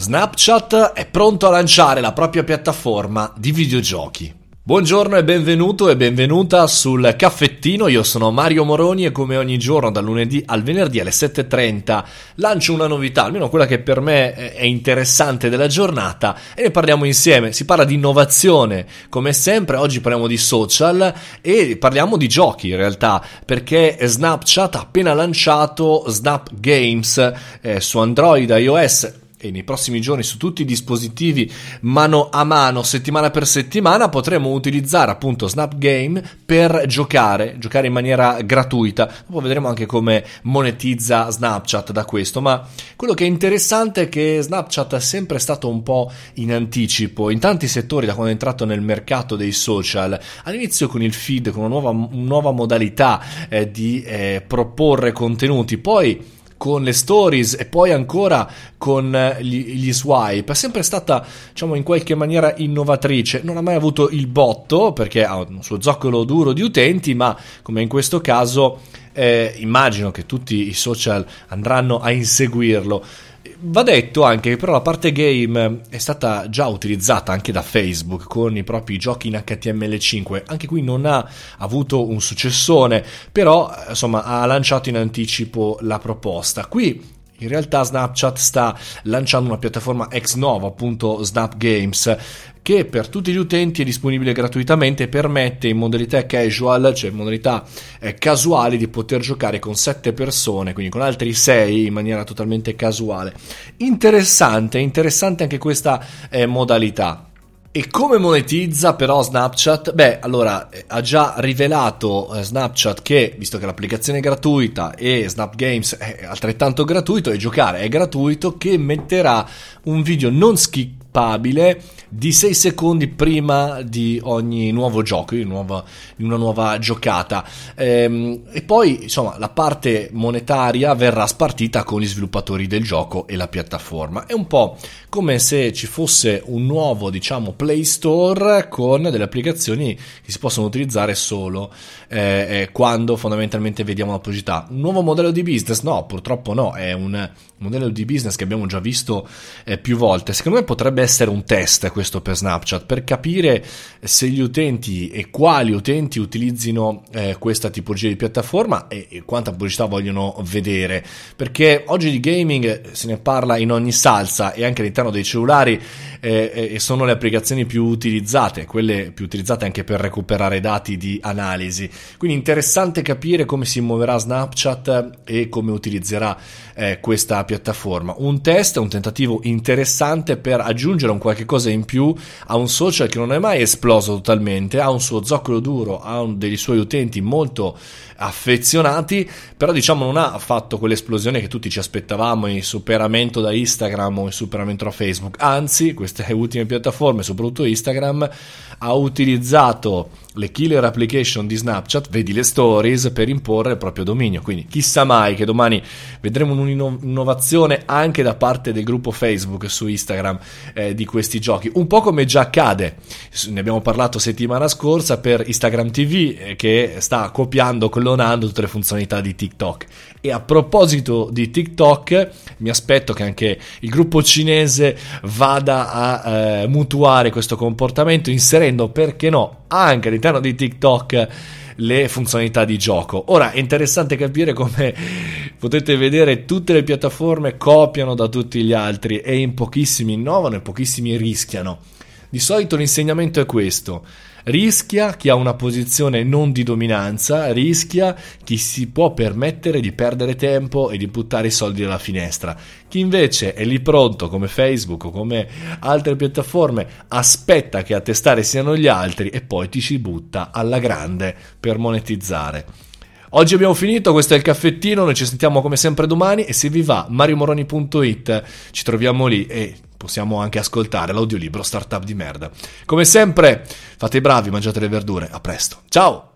Snapchat è pronto a lanciare la propria piattaforma di videogiochi. Buongiorno e benvenuto e benvenuta sul caffettino, io sono Mario Moroni e come ogni giorno dal lunedì al venerdì alle 7.30 lancio una novità, almeno quella che per me è interessante della giornata e ne parliamo insieme. Si parla di innovazione, come sempre, oggi parliamo di social e parliamo di giochi in realtà, perché Snapchat ha appena lanciato Snap Games eh, su Android, iOS e nei prossimi giorni su tutti i dispositivi mano a mano, settimana per settimana, potremo utilizzare appunto Snap Game per giocare, giocare in maniera gratuita. Dopo vedremo anche come monetizza Snapchat da questo, ma quello che è interessante è che Snapchat è sempre stato un po' in anticipo in tanti settori da quando è entrato nel mercato dei social. All'inizio con il feed, con una nuova, nuova modalità eh, di eh, proporre contenuti, poi con le stories e poi ancora con eh, gli, gli, swipe. È sempre stata, diciamo, in qualche maniera innovatrice. Non ha mai avuto il botto perché ha un suo zoccolo duro di utenti, ma come in questo caso eh, immagino che tutti i social andranno a inseguirlo. Va detto anche che però la parte game è stata già utilizzata anche da Facebook con i propri giochi in HTML5, anche qui non ha avuto un successone, però insomma ha lanciato in anticipo la proposta. Qui in realtà Snapchat sta lanciando una piattaforma ex novo, appunto Snap Games, che per tutti gli utenti è disponibile gratuitamente e permette in modalità casual, cioè in modalità eh, casuali, di poter giocare con 7 persone, quindi con altri 6 in maniera totalmente casuale. Interessante, interessante anche questa eh, modalità. E come monetizza però Snapchat? Beh, allora eh, ha già rivelato eh, Snapchat che, visto che l'applicazione è gratuita e Snap Games è altrettanto gratuito e giocare è gratuito, che metterà un video non skip skippabile di 6 secondi prima di ogni nuovo gioco, di, nuova, di una nuova giocata. Ehm, e poi, insomma, la parte monetaria verrà spartita con gli sviluppatori del gioco e la piattaforma. È un po' come se ci fosse un nuovo, diciamo, Play Store con delle applicazioni che si possono utilizzare solo eh, eh quando fondamentalmente vediamo la pubblicità. Un nuovo modello di business? No, purtroppo no, è un modello di business che abbiamo già visto eh, più volte. Secondo me potrebbe potrebbe essere un test questo per Snapchat per capire se gli utenti e quali utenti utilizzino eh, questa tipologia di piattaforma e, e, quanta pubblicità vogliono vedere. Perché oggi di gaming se ne parla in ogni salsa e anche all'interno dei cellulari eh, eh, sono le applicazioni più utilizzate quelle più utilizzate anche per recuperare dati di analisi. Quindi interessante capire come si muoverà Snapchat e come utilizzerà eh, questa piattaforma. Un test un tentativo interessante per aggiungere aggiungere un qualche cosa in più a un social che non è mai esploso totalmente, ha un suo zoccolo duro, ha degli suoi utenti molto affezionati, però diciamo non ha fatto quell'esplosione che tutti ci aspettavamo, il superamento da Instagram o il superamento da Facebook, anzi queste ultime piattaforme, soprattutto Instagram, ha utilizzato le killer application di Snapchat, vedi le stories, per imporre il proprio dominio. Quindi chissà mai che domani vedremo un'innovazione anche da parte del gruppo Facebook su Instagram eh, di questi giochi. Un po' come già accade, ne abbiamo parlato settimana scorsa per Instagram TV eh, che sta copiando, clonando tutte le funzionalità di TikTok. E a proposito di TikTok, mi aspetto che anche il gruppo cinese vada a eh, mutuare questo comportamento inserendo, perché no, anche all'interno di TikTok le funzionalità di gioco. Ora è interessante capire come potete vedere tutte le piattaforme copiano da tutti gli altri e in pochissimi innovano e pochissimi rischiano. Di solito l'insegnamento è questo Rischia chi ha una posizione non di dominanza, rischia chi si può permettere di perdere tempo e di buttare i soldi dalla finestra. Chi invece è lì pronto, come Facebook o come altre piattaforme, aspetta che a testare siano gli altri e poi ti si butta alla grande per monetizzare. Oggi abbiamo finito, questo è il caffettino, noi ci sentiamo come sempre domani e se vi va mariomoroni.it ci troviamo lì e possiamo anche ascoltare l'audiolibro Startup di merda. Come sempre, fate i bravi, mangiate le verdure. A presto. Ciao!